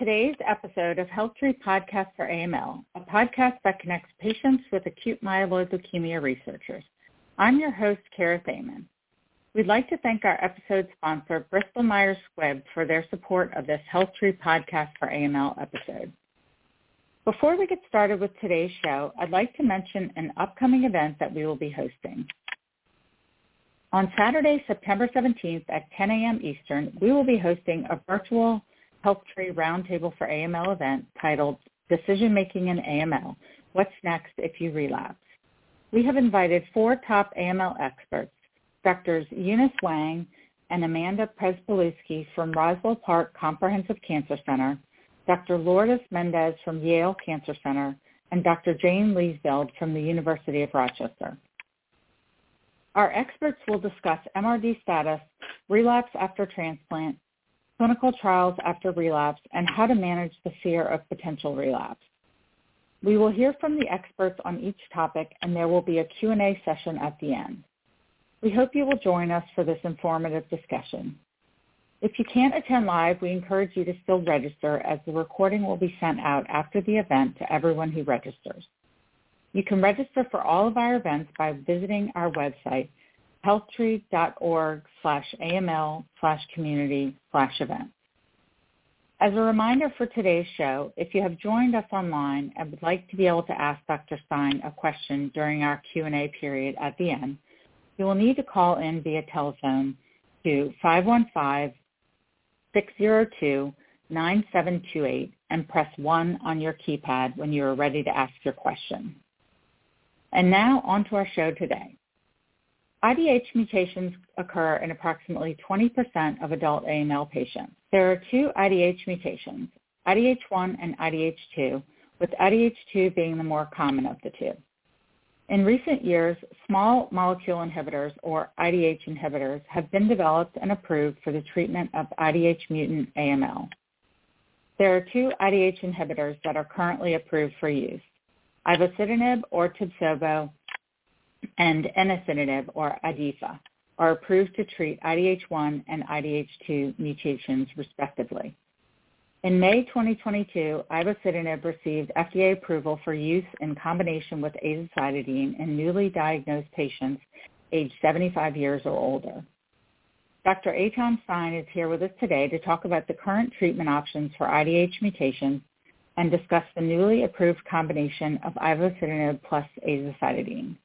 Today's episode of HealthTree Podcast for AML, a podcast that connects patients with acute myeloid leukemia researchers. I'm your host, Kara Thaman. We'd like to thank our episode sponsor, Bristol Myers Squibb, for their support of this HealthTree Podcast for AML episode. Before we get started with today's show, I'd like to mention an upcoming event that we will be hosting. On Saturday, September 17th at 10 a.m. Eastern, we will be hosting a virtual HealthTree Roundtable for AML event titled Decision Making in AML, What's Next If You Relapse. We have invited four top AML experts, Drs. Eunice Wang and Amanda Przespolewski from Roswell Park Comprehensive Cancer Center, Dr. Lourdes Mendez from Yale Cancer Center, and Dr. Jane Liesveld from the University of Rochester. Our experts will discuss MRD status, relapse after transplant, clinical trials after relapse, and how to manage the fear of potential relapse. We will hear from the experts on each topic, and there will be a Q&A session at the end. We hope you will join us for this informative discussion. If you can't attend live, we encourage you to still register as the recording will be sent out after the event to everyone who registers. You can register for all of our events by visiting our website, healthtree.org slash AML slash community slash events. As a reminder for today's show, if you have joined us online and would like to be able to ask Dr. Stein a question during our Q&A period at the end, you will need to call in via telephone to 515-602-9728 and press 1 on your keypad when you are ready to ask your question. And now on to our show today. IDH mutations occur in approximately 20% of adult AML patients. There are two IDH mutations, IDH1 and IDH2, with IDH2 being the more common of the two. In recent years, small molecule inhibitors or IDH inhibitors have been developed and approved for the treatment of IDH mutant AML. There are two IDH inhibitors that are currently approved for use, ivosidenib or Tibsovo and enasidenib or IDHIFA are approved to treat IDH1 and IDH2 mutations respectively. In May 2022, ivosidenib received FDA approval for use in combination with azacitidine in newly diagnosed patients aged 75 years or older. Dr. Eytan Stein is here with us today to talk about the current treatment options for IDH mutations and discuss the newly approved combination of ivosidenib plus azacitidine.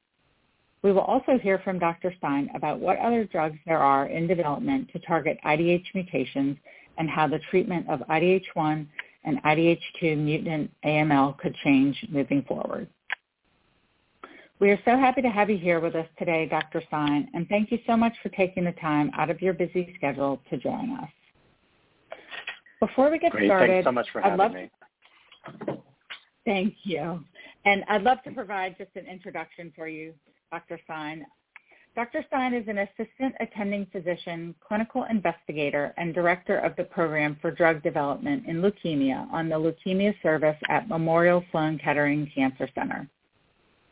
We will also hear from Dr. Stein about what other drugs there are in development to target IDH mutations and how the treatment of IDH1 and IDH2 mutant AML could change moving forward. We are so happy to have you here with us today, Dr. Stein, and thank you so much for taking the time out of your busy schedule to join us. Before we get Great. started, Thanks so much for having love me. Thank you. And I'd love to provide just an introduction for you, Dr. Stein. Dr. Stein is an assistant attending physician, clinical investigator, and director of the program for drug development in leukemia on the leukemia service at Memorial Sloan Kettering Cancer Center.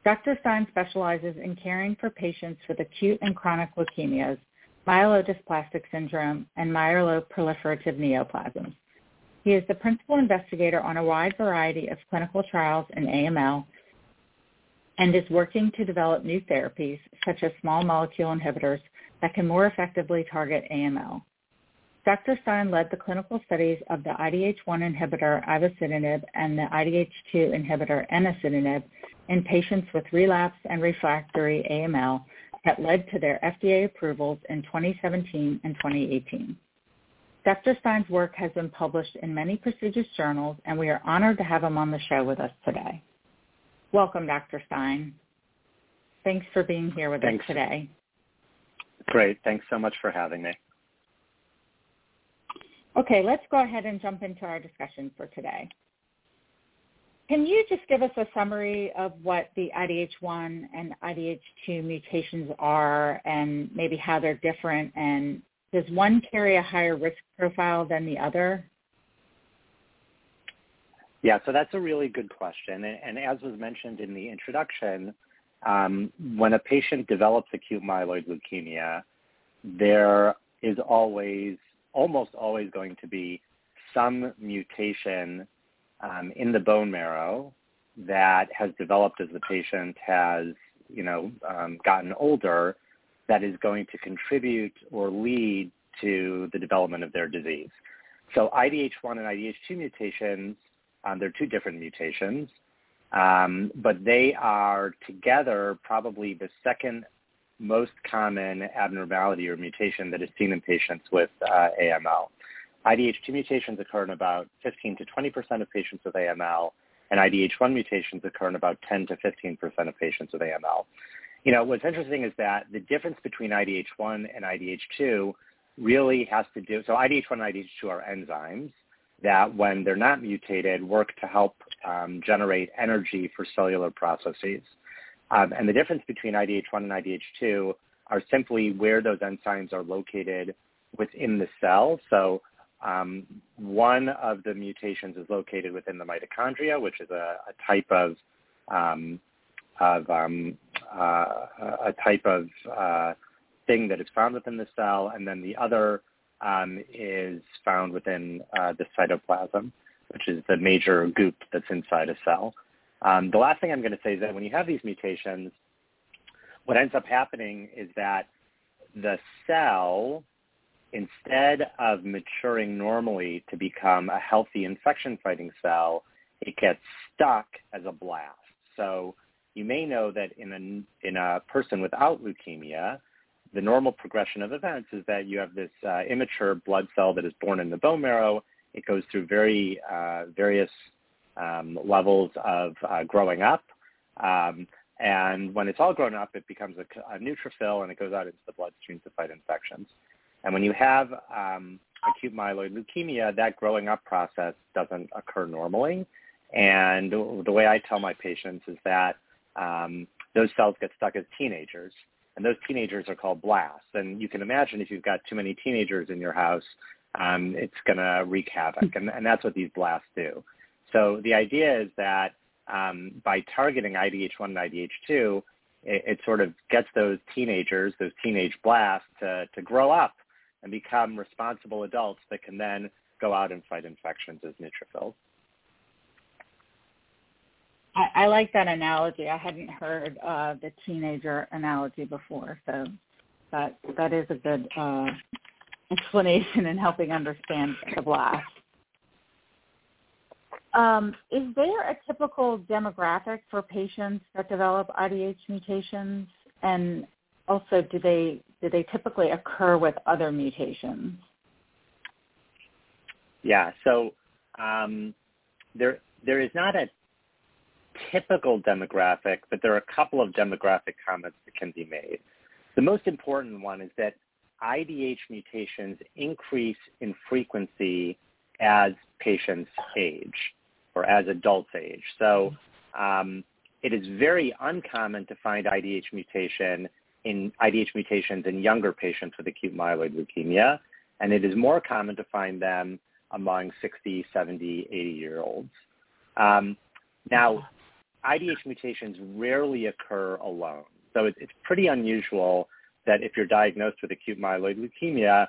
Dr. Stein specializes in caring for patients with acute and chronic leukemias, myelodysplastic syndrome, and myeloproliferative neoplasms. He is the principal investigator on a wide variety of clinical trials in AML and is working to develop new therapies such as small molecule inhibitors that can more effectively target AML. Dr. Stein led the clinical studies of the IDH1 inhibitor ivosidenib and the IDH2 inhibitor enasidenib in patients with relapsed and refractory AML that led to their FDA approvals in 2017 and 2018. Dr. Stein's work has been published in many prestigious journals, and we are honored to have him on the show with us today. Welcome, Dr. Stein. Thanks for being here with Thanks. us today. Great. Thanks so much for having me. Okay, let's go ahead and jump into our discussion for today. Can you just give us a summary of what the IDH1 and IDH2 mutations are and maybe how they're different and does one carry a higher risk profile than the other? Yeah, so that's a really good question. And, and as was mentioned in the introduction, um, when a patient develops acute myeloid leukemia, there is always, almost always going to be some mutation um, in the bone marrow that has developed as the patient has, you know, um, gotten older that is going to contribute or lead to the development of their disease. So IDH1 and IDH2 mutations, um, they're two different mutations, um, but they are together probably the second most common abnormality or mutation that is seen in patients with uh, AML. IDH2 mutations occur in about 15 to 20% of patients with AML, and IDH1 mutations occur in about 10 to 15% of patients with AML. You know, what's interesting is that the difference between IDH1 and IDH2 really has to do, so IDH1 and IDH2 are enzymes that when they're not mutated work to help um, generate energy for cellular processes. Um, and the difference between IDH1 and IDH2 are simply where those enzymes are located within the cell. So um, one of the mutations is located within the mitochondria, which is a, a type of um, of um, uh, a type of uh, thing that is found within the cell, and then the other um, is found within uh, the cytoplasm, which is the major goop that's inside a cell. Um, the last thing I'm going to say is that when you have these mutations, what ends up happening is that the cell instead of maturing normally to become a healthy infection-fighting cell, it gets stuck as a blast. So you may know that in a, in a person without leukemia, the normal progression of events is that you have this uh, immature blood cell that is born in the bone marrow. It goes through very uh, various um, levels of uh, growing up. Um, and when it's all grown up, it becomes a, a neutrophil and it goes out into the bloodstream to fight infections. And when you have um, acute myeloid leukemia, that growing up process doesn't occur normally. And the way I tell my patients is that um, those cells get stuck as teenagers. And those teenagers are called blasts. And you can imagine if you've got too many teenagers in your house, um, it's going to wreak havoc. And, and, that's what these blasts do. So the idea is that um, by targeting IDH1 and IDH2, it, it, sort of gets those teenagers, those teenage blasts, to, to grow up and become responsible adults that can then go out and fight infections as neutrophils. I, I like that analogy. I hadn't heard uh, the teenager analogy before, so that that is a good uh, explanation in helping understand the blast. Um, is there a typical demographic for patients that develop IDH mutations, and also do they do they typically occur with other mutations? Yeah, so um, there there is not a typical demographic, but there are a couple of demographic comments that can be made. The most important one is that IDH mutations increase in frequency as patients age or as adults age. So um, it is very uncommon to find IDH mutation in IDH mutations in younger patients with acute myeloid leukemia, and it is more common to find them among 60, 70, 80 year olds. Um, now, IDH mutations rarely occur alone. So it's, it's pretty unusual that if you're diagnosed with acute myeloid leukemia,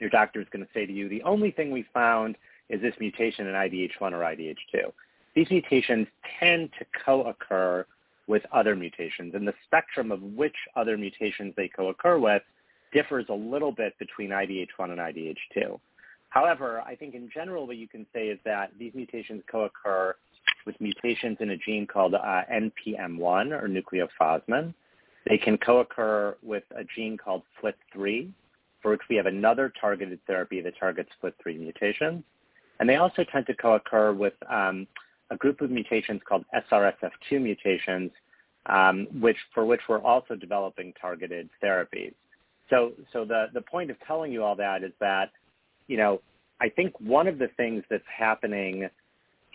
your doctor is going to say to you, the only thing we found is this mutation in IDH1 or IDH2. These mutations tend to co-occur with other mutations, and the spectrum of which other mutations they co-occur with differs a little bit between IDH1 and IDH2. However, I think in general what you can say is that these mutations co-occur with mutations in a gene called uh, NPM1 or nucleophosmin. They can co-occur with a gene called FLT3, for which we have another targeted therapy that targets FLT3 mutations. And they also tend to co-occur with um, a group of mutations called SRSF2 mutations, um, which for which we're also developing targeted therapies. So, so the, the point of telling you all that is that, you know, I think one of the things that's happening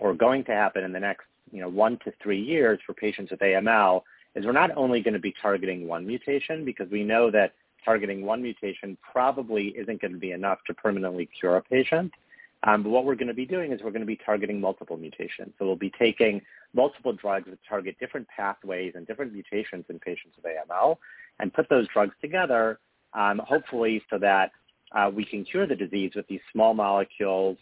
or going to happen in the next you know one to three years for patients with AML is we're not only going to be targeting one mutation because we know that targeting one mutation probably isn't going to be enough to permanently cure a patient. Um, but what we're going to be doing is we're going to be targeting multiple mutations. So we'll be taking multiple drugs that target different pathways and different mutations in patients with AML and put those drugs together, um, hopefully so that uh, we can cure the disease with these small molecules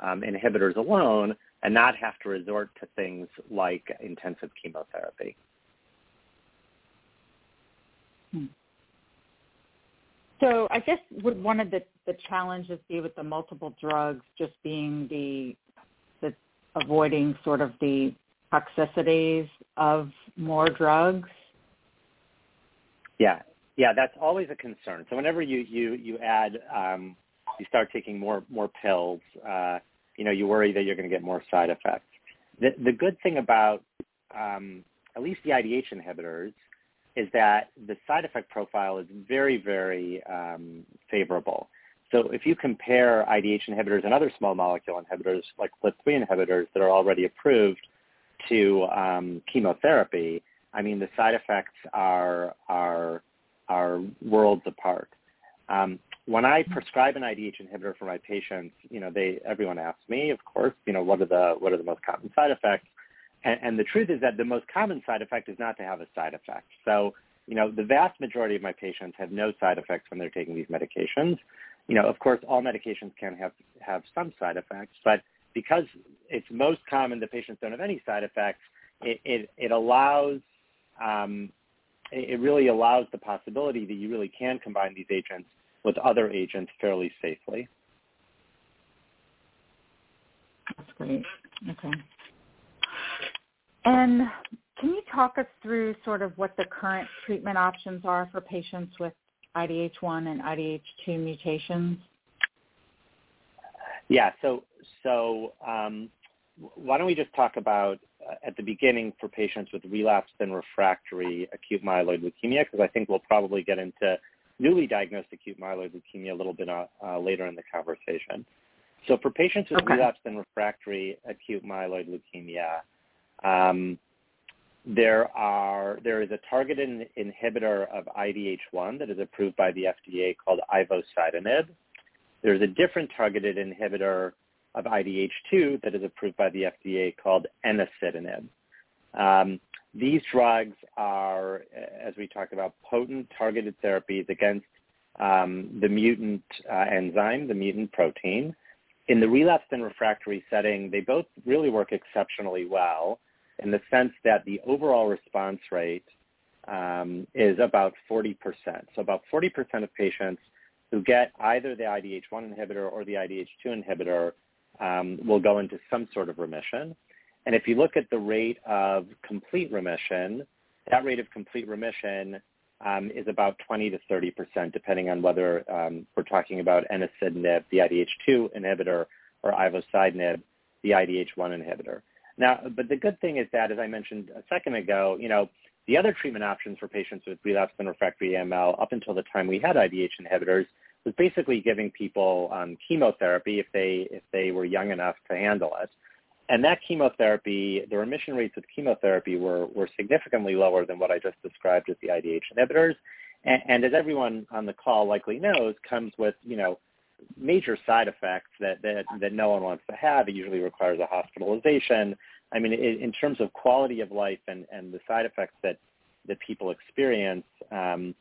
um, inhibitors alone and not have to resort to things like intensive chemotherapy. Hmm. So I guess would one of the, the challenges be with the multiple drugs just being the the avoiding sort of the toxicities of more drugs? Yeah, yeah, that's always a concern. So whenever you you you add um, you start taking more more pills, uh, you know, you worry that you're going to get more side effects. The the good thing about um, at least the IDH inhibitors is that the side effect profile is very, very um, favorable. So if you compare IDH inhibitors and other small molecule inhibitors like FLT3 inhibitors that are already approved to um, chemotherapy, I mean the side effects are are are worlds apart. Um, when I prescribe an IDH inhibitor for my patients, you know, they everyone asks me, of course, you know, what are the what are the most common side effects? And, and the truth is that the most common side effect is not to have a side effect. So, you know, the vast majority of my patients have no side effects when they're taking these medications. You know, of course, all medications can have, have some side effects, but because it's most common that patients don't have any side effects, it, it, it allows, um, it really allows the possibility that you really can combine these agents with other agents fairly safely. That's great. Okay. And can you talk us through sort of what the current treatment options are for patients with IDH1 and IDH2 mutations? Yeah, so so um, why don't we just talk about uh, at the beginning for patients with relapsed and refractory acute myeloid leukemia, because I think we'll probably get into newly diagnosed acute myeloid leukemia a little bit uh, uh, later in the conversation. So for patients with okay. relapsed and refractory acute myeloid leukemia, um, there are there is a targeted inhibitor of IDH1 that is approved by the FDA called ivosidenib. There's a different targeted inhibitor of IDH2 that is approved by the FDA called enasidenib. Um, these drugs are, as we talked about, potent targeted therapies against um, the mutant uh, enzyme, the mutant protein. In the relapsed and refractory setting, they both really work exceptionally well in the sense that the overall response rate um, is about 40%. So about 40% of patients who get either the IDH1 inhibitor or the IDH2 inhibitor um, will go into some sort of remission. And if you look at the rate of complete remission, that rate of complete remission um, is about 20 to 30 percent, depending on whether um, we're talking about enasidenib, the IDH2 inhibitor, or ivosidenib, the IDH1 inhibitor. Now, but the good thing is that, as I mentioned a second ago, you know, the other treatment options for patients with relapsed and refractory AML up until the time we had IDH inhibitors was basically giving people um, chemotherapy if they if they were young enough to handle it. And that chemotherapy, the remission rates with chemotherapy were, were significantly lower than what I just described with the IDH inhibitors. And, and as everyone on the call likely knows, comes with, you know, major side effects that, that, that no one wants to have. It usually requires a hospitalization. I mean, in, in terms of quality of life and, and the side effects that, that people experience, um,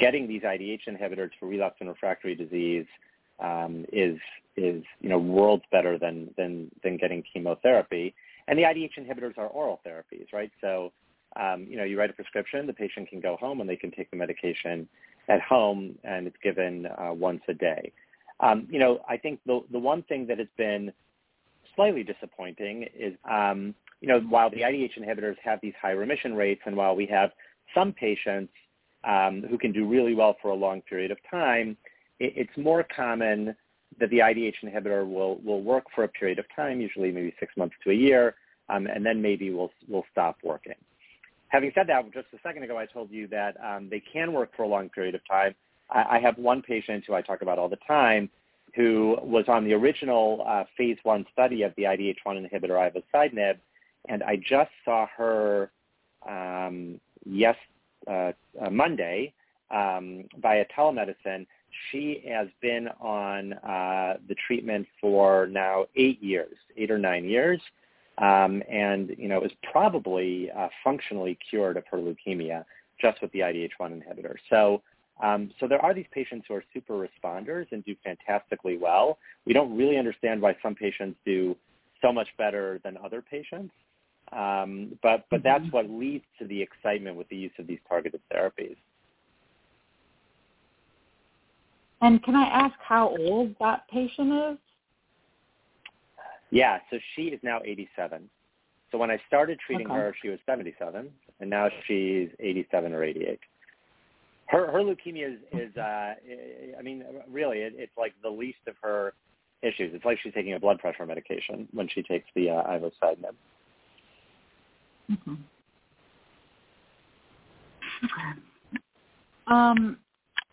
getting these IDH inhibitors for relapse and refractory disease um, is is you know worlds better than than than getting chemotherapy. And the IDH inhibitors are oral therapies, right? So um, you know you write a prescription, the patient can go home and they can take the medication at home, and it's given uh, once a day. Um, you know, I think the the one thing that has been slightly disappointing is, um, you know, while the IDH inhibitors have these high remission rates, and while we have some patients um, who can do really well for a long period of time, it's more common that the IDH inhibitor will will work for a period of time, usually maybe six months to a year, um, and then maybe will will stop working. Having said that, just a second ago I told you that um, they can work for a long period of time, I, I have one patient who I talk about all the time who was on the original uh, phase one study of the IDH1 inhibitor ivosidenib, and I just saw her um, yes uh, uh, Monday um, via telemedicine. She has been on uh, the treatment for now eight years, eight or nine years, um, and you know is probably uh, functionally cured of her leukemia just with the IDH1 inhibitor. So Um, so there are these patients who are super responders and do fantastically well. We don't really understand why some patients do so much better than other patients. Um, but but mm-hmm. that's what leads to the excitement with the use of these targeted therapies. And can I ask how old that patient is? Yeah, so she is now 87. So when I started treating okay. her, she was 77, and now she's 87 or 88. Her her leukemia is, is uh, I mean, really, it, it's like the least of her issues. It's like she's taking a blood pressure medication when she takes the uh, ivosidenib. Mm-hmm. Okay. Um,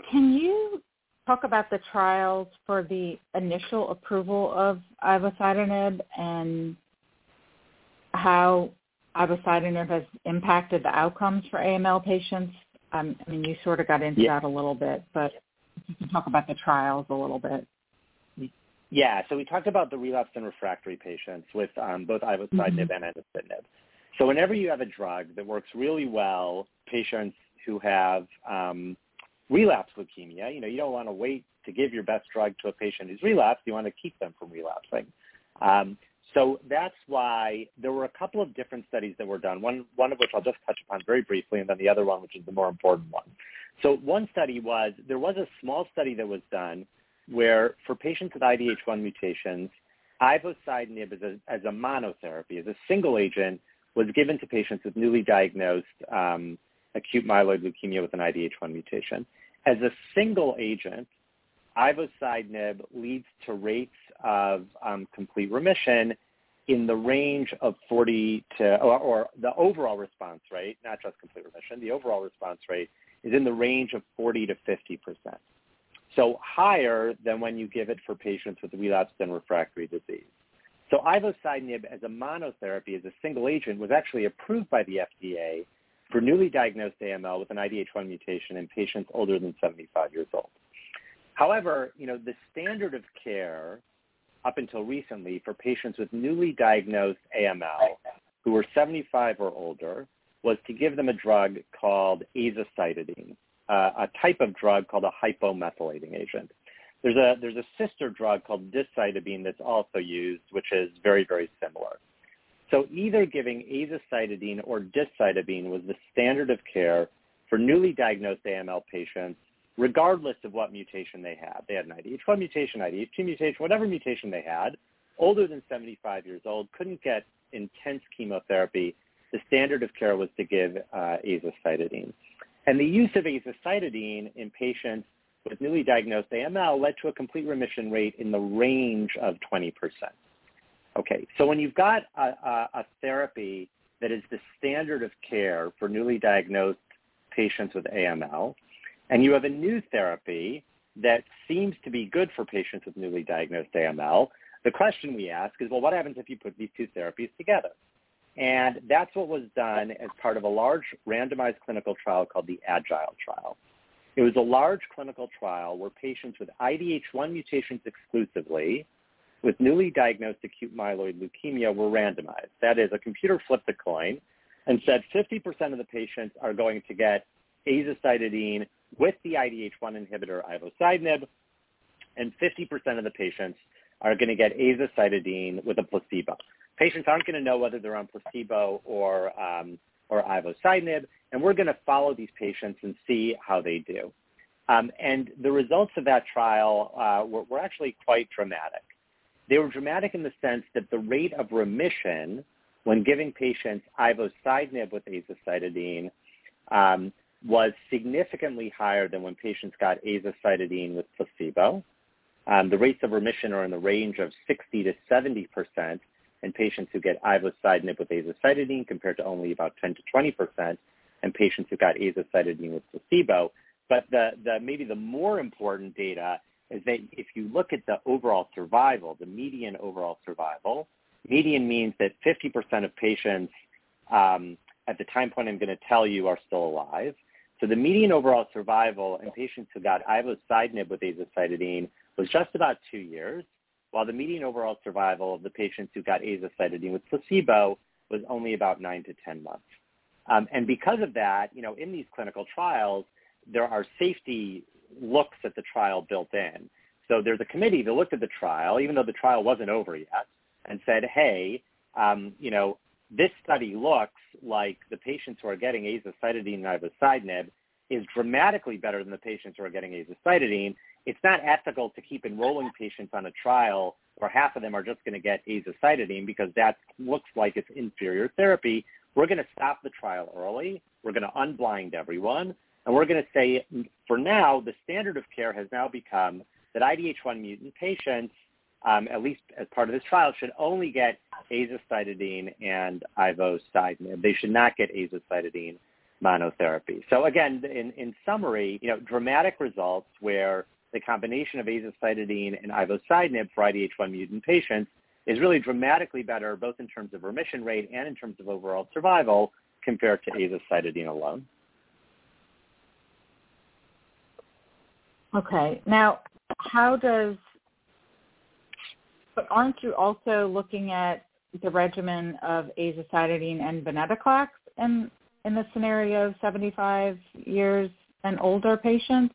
can you talk about the trials for the initial approval of ivosidenib and how ivosidenib has impacted the outcomes for AML patients? Um, I mean, you sort of got into yeah. that a little bit, but you can talk about the trials a little bit. Yeah, so we talked about the relapsed and refractory patients with um, both ivosidenib mm-hmm. and enasidenib. So whenever you have a drug that works really well, patients who have um, relapse leukemia, you know, you don't want to wait to give your best drug to a patient who's relapsed. You want to keep them from relapsing. Um, so that's why there were a couple of different studies that were done, one, one of which I'll just touch upon very briefly, and then the other one, which is the more important one. So one study was, there was a small study that was done where for patients with IDH1 mutations, ivosidenib as a, as a monotherapy, as a single agent, was given to patients with newly diagnosed um, acute myeloid leukemia with an IDH1 mutation. As a single agent, ivosidenib leads to rates of um, complete remission in the range of 40 to, or, or, the overall response rate, not just complete remission, the overall response rate is in the range of 40 to 50 percent. So higher than when you give it for patients with relapsed and refractory disease. So ivosidenib as a monotherapy, as a single agent, was actually approved by the FDA for newly diagnosed AML with an IDH1 mutation in patients older than 75 years old. However, you know, the standard of care up until recently for patients with newly diagnosed AML who were 75 or older was to give them a drug called azacitidine, uh, a type of drug called a hypomethylating agent. There's a there's a sister drug called decitabine that's also used, which is very very similar. So either giving azacitidine or decitabine was the standard of care for newly diagnosed AML patients, regardless of what mutation they had. They had an IDH1 mutation, IDH2 mutation, whatever mutation they had, older than 75 years old, couldn't get intense chemotherapy. The standard of care was to give uh, azacitidine. And the use of azacitidine in patients with newly diagnosed AML led to a complete remission rate in the range of 20%. Okay, so when you've got a, a, a therapy that is the standard of care for newly diagnosed patients with AML, and you have a new therapy that seems to be good for patients with newly diagnosed AML, the question we ask is, well, what happens if you put these two therapies together? And that's what was done as part of a large randomized clinical trial called the AGILE trial. It was a large clinical trial where patients with IDH1 mutations exclusively with newly diagnosed acute myeloid leukemia were randomized. That is, a computer flipped a coin and said 50% of the patients are going to get azacitidine with the IDH1 inhibitor ivosidenib, and 50% of the patients are going to get azacitidine with a placebo. Patients aren't going to know whether they're on placebo or um, or ivosidenib, and we're going to follow these patients and see how they do. Um, and the results of that trial uh, were, were, actually quite dramatic. They were dramatic in the sense that the rate of remission when giving patients ivosidenib with azacitidine um, was significantly higher than when patients got azacitidine with placebo. Um, the rates of remission are in the range of 60 to 70 percent in patients who get ivosidenib with azacitidine compared to only about 10 to 20 percent in patients who got azacitidine with placebo. But the, the maybe the more important data is that if you look at the overall survival, the median overall survival, median means that 50% of patients um, at the time point I'm going to tell you are still alive. So the median overall survival in patients who got ivosidenib with azacitidine was just about two years while the median overall survival of the patients who got azacitidine with placebo was only about nine to 10 months. Um, and because of that, you know, in these clinical trials, there are safety looks at the trial built in. So there's a committee that looked at the trial, even though the trial wasn't over yet, and said, hey, um, you know, this study looks like the patients who are getting azacitidine and ivosidenib is dramatically better than the patients who are getting azacitidine. It's not ethical to keep enrolling patients on a trial where half of them are just going to get azacitidine because that looks like it's inferior therapy. We're going to stop the trial early. We're going to unblind everyone. And we're going to say, for now, the standard of care has now become that IDH1 mutant patients, um, at least as part of this trial, should only get azacitidine and ivosidenib. They should not get azacitidine monotherapy. So again, in, in summary, you know, dramatic results where the combination of azacitidine and ivosidenib for IDH1 mutant patients is really dramatically better both in terms of remission rate and in terms of overall survival compared to azacitidine alone. Okay. Now, how does, but aren't you also looking at the regimen of azacitidine and venetoclax in, in the scenario of 75 years and older patients?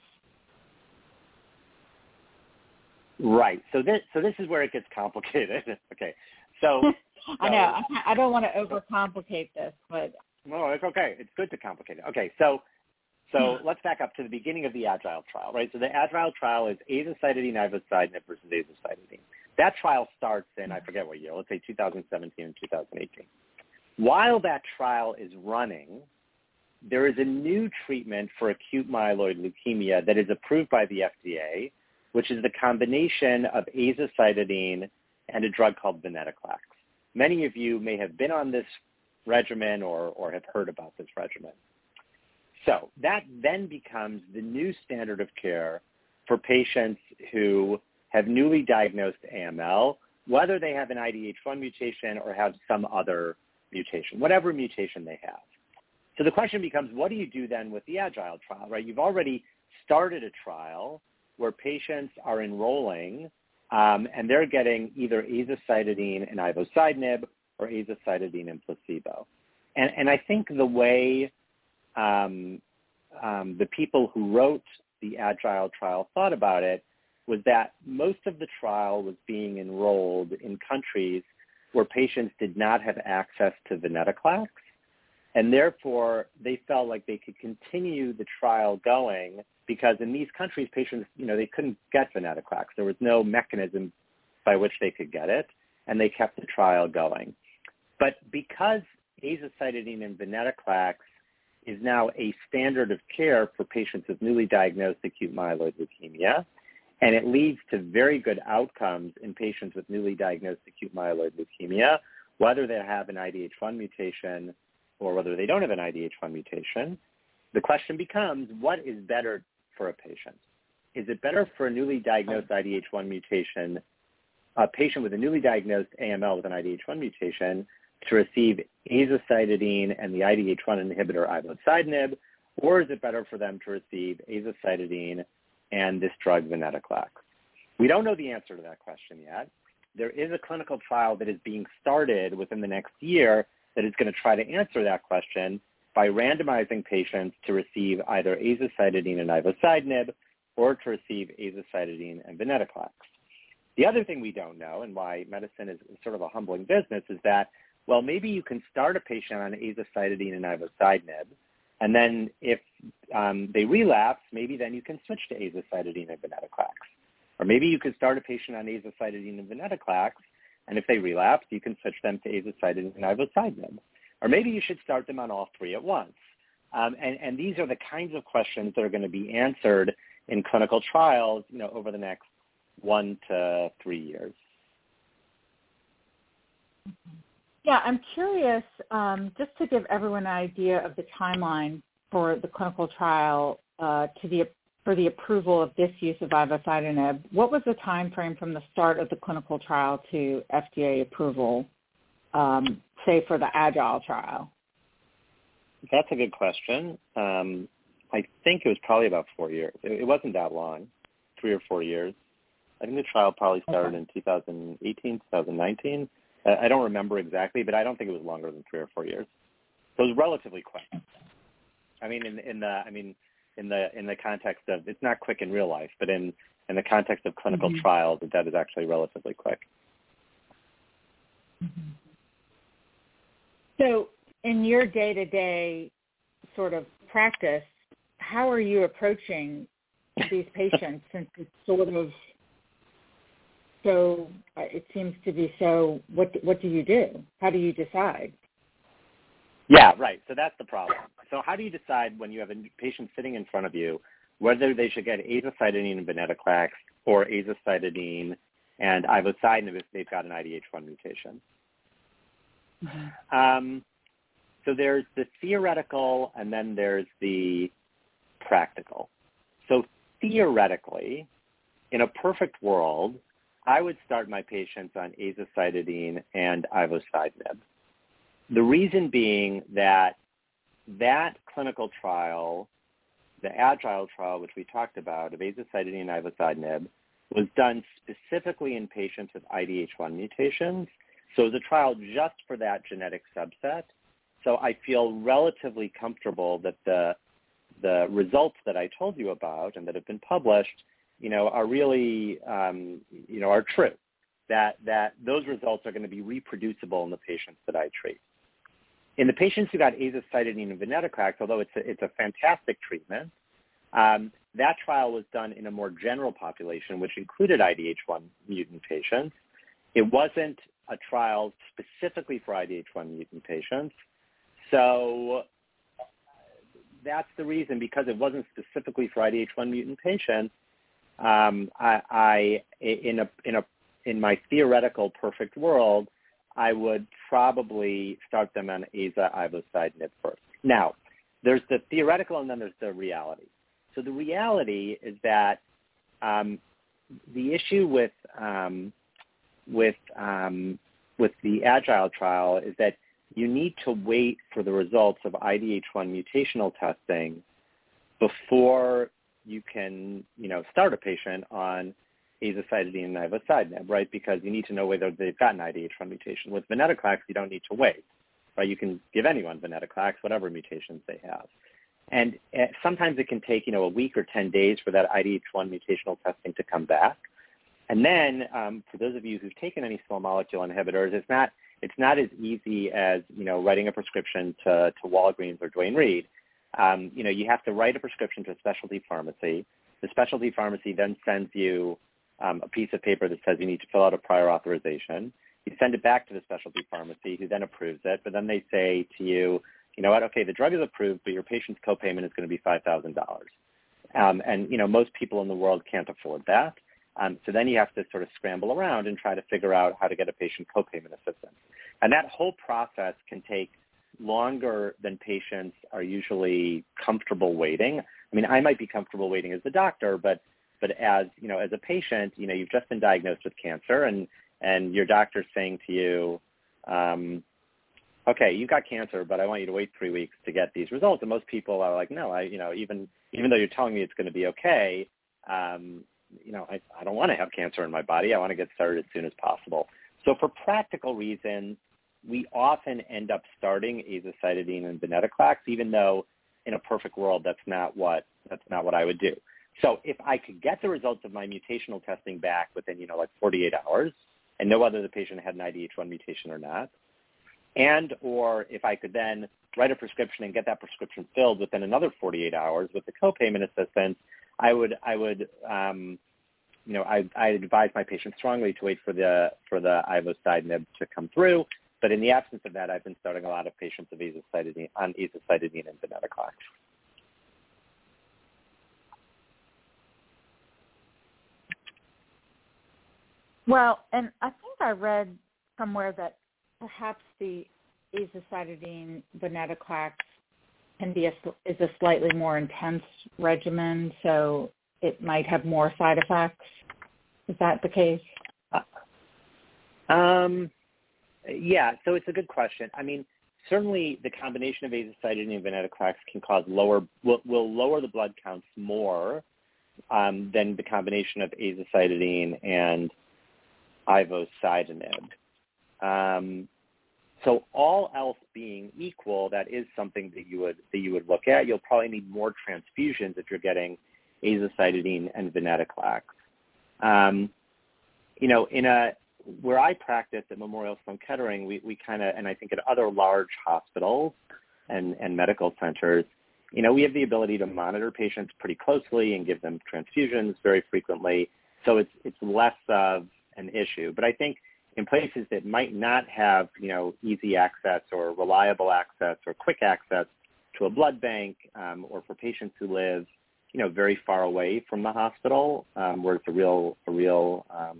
Right. So this so this is where it gets complicated. okay. So I know I don't want to overcomplicate this, but no, it's okay. It's good to complicate it. Okay. So so let's back up to the beginning of the Agile trial, right? So the Agile trial is azacitidine, ivosidenib versus azacitidine. That trial starts in I forget what year. Let's say 2017 and 2018. While that trial is running, there is a new treatment for acute myeloid leukemia that is approved by the FDA which is the combination of azacitidine and a drug called venetoclax. Many of you may have been on this regimen or, or have heard about this regimen. So that then becomes the new standard of care for patients who have newly diagnosed AML, whether they have an IDH1 mutation or have some other mutation, whatever mutation they have. So the question becomes, what do you do then with the Agile trial, right? You've already started a trial where patients are enrolling um, and they're getting either azacitidine and ivosidenib or azacitidine and placebo. And, and I think the way um, um, the people who wrote the Agile trial thought about it was that most of the trial was being enrolled in countries where patients did not have access to venetoclax, and therefore they felt like they could continue the trial going because in these countries, patients, you know, they couldn't get venetoclax. There was no mechanism by which they could get it, and they kept the trial going. But because azacitidine and venetoclax is now a standard of care for patients with newly diagnosed acute myeloid leukemia, and it leads to very good outcomes in patients with newly diagnosed acute myeloid leukemia, whether they have an IDH1 mutation or whether they don't have an IDH1 mutation. The question becomes, what is better for a patient? Is it better for a newly diagnosed IDH1 mutation, a patient with a newly diagnosed AML with an IDH1 mutation, to receive azacitidine and the IDH1 inhibitor ivosidenib, or is it better for them to receive azacitidine and this drug venetoclax? We don't know the answer to that question yet. There is a clinical trial that is being started within the next year that is going to try to answer that question by randomizing patients to receive either azacitidine and ivosidenib or to receive azacitidine and venetoclax. The other thing we don't know and why medicine is sort of a humbling business is that, well, maybe you can start a patient on azacitidine and ivosidenib, and then if um, they relapse, maybe then you can switch to azacitidine and venetoclax. Or maybe you could start a patient on azacitidine and venetoclax, and if they relapse, you can switch them to azacitidine and ivosidenib. Or maybe you should start them on all three at once. Um, and, and these are the kinds of questions that are going to be answered in clinical trials, you know, over the next one to three years. Yeah, I'm curious, um, just to give everyone an idea of the timeline for the clinical trial uh, to the for the approval of this use of ivosidenib. What was the time frame from the start of the clinical trial to FDA approval? Um, say for the agile trial? That's a good question. Um, I think it was probably about four years. It, it, wasn't that long, three or four years. I think the trial probably started okay. in 2018, 2019. I don't remember exactly, but I don't think it was longer than three or four years. So it was relatively quick. I mean, in, in the, I mean, in the in the context of it's not quick in real life, but in in the context of clinical Mhm. trials, that that is actually relatively quick. Mm-hmm. So, in your day-to-day sort of practice, how are you approaching these patients since it's sort of so uh, it seems to be so what what do you do how do you decide Yeah, right. So that's the problem. So how do you decide when you have a patient sitting in front of you whether they should get azacitidine and venetoclax or azacitidine and ivosidenib if they've got an IDH1 mutation? Um, so there's the theoretical and then there's the practical. So theoretically, in a perfect world, I would start my patients on azacitidine and ivosidenib. The reason being that that clinical trial, the agile trial which we talked about of azacitidine and ivosidenib, was done specifically in patients with IDH1 mutations. So it was a trial just for that genetic subset. So I feel relatively comfortable that the the results that I told you about and that have been published, you know, are really, um, you know, are true. That that those results are going to be reproducible in the patients that I treat. In the patients who got azacitidine and venetoclax, although it's a, it's a fantastic treatment, um, that trial was done in a more general population, which included IDH1 mutant patients. It wasn't a trial specifically for IDH1 mutant patients. So that's the reason because it wasn't specifically for IDH1 mutant patients. Um, I, I, in a in a in my theoretical perfect world, I would probably start them on aza ivosidenib first. Now, there's the theoretical and then there's the reality. So the reality is that um, the issue with um, with um, with the agile trial is that you need to wait for the results of IDH1 mutational testing before you can, you know, start a patient on azacitidine and ivosidenib, right? Because you need to know whether they've got an IDH1 mutation. With venetoclax, you don't need to wait, right? You can give anyone venetoclax, whatever mutations they have. And uh, sometimes it can take, you know, a week or 10 days for that IDH1 mutational testing to come back. And then um, for those of you who've taken any small molecule inhibitors, it's not it's not as easy as you know writing a prescription to, to Walgreens or Duane Reade. Um, you know, you have to write a prescription to a specialty pharmacy. The specialty pharmacy then sends you um, a piece of paper that says you need to fill out a prior authorization. You send it back to the specialty pharmacy, who then approves it. But then they say to you, you know what? Okay, the drug is approved, but your patient's copayment is going to be five thousand dollars. Um, and you know, most people in the world can't afford that. Um, so then you have to sort of scramble around and try to figure out how to get a patient copayment assistance. And that whole process can take longer than patients are usually comfortable waiting. I mean, I might be comfortable waiting as a doctor, but but as you know, as a patient, you know, you've just been diagnosed with cancer, and and your doctor's saying to you, um, okay, you've got cancer, but I want you to wait three weeks to get these results. And most people are like, no, I, you know, even even though you're telling me it's going to be okay, um, you know, I, I don't want to have cancer in my body. I want to get started as soon as possible. So for practical reasons, we often end up starting azacitidine and venetoclax, even though in a perfect world that's not what that's not what I would do. So if I could get the results of my mutational testing back within, you know, like 48 hours and know whether the patient had an IDH1 mutation or not, and or if I could then write a prescription and get that prescription filled within another 48 hours with the copayment assistance, I would I would um, you know I I advise my patients strongly to wait for the for the ivosidenib to come through. But in the absence of that, I've been starting a lot of patients of azacitidine on azacitidine and venetoclax. well and i think i read somewhere that perhaps the azacitidine venetoclax can be a, is a slightly more intense regimen, so it might have more side effects. Is that the case? Um, yeah, so it's a good question. I mean, certainly the combination of azacitidine and venetoclax can cause lower will, will lower the blood counts more um, than the combination of azacitidine and ivosidenib. Um, so all else being equal, that is something that you would that you would look at. You'll probably need more transfusions if you're getting azacitidine and venetoclax. Um, you know, in a where I practice at Memorial Sloan Kettering, we, we kind of, and I think at other large hospitals and, and medical centers, you know, we have the ability to monitor patients pretty closely and give them transfusions very frequently. So it's, it's less of an issue. But I think in places that might not have, you know, easy access or reliable access or quick access to a blood bank um, or for patients who live, you know, very far away from the hospital um, where it's a real, a real um,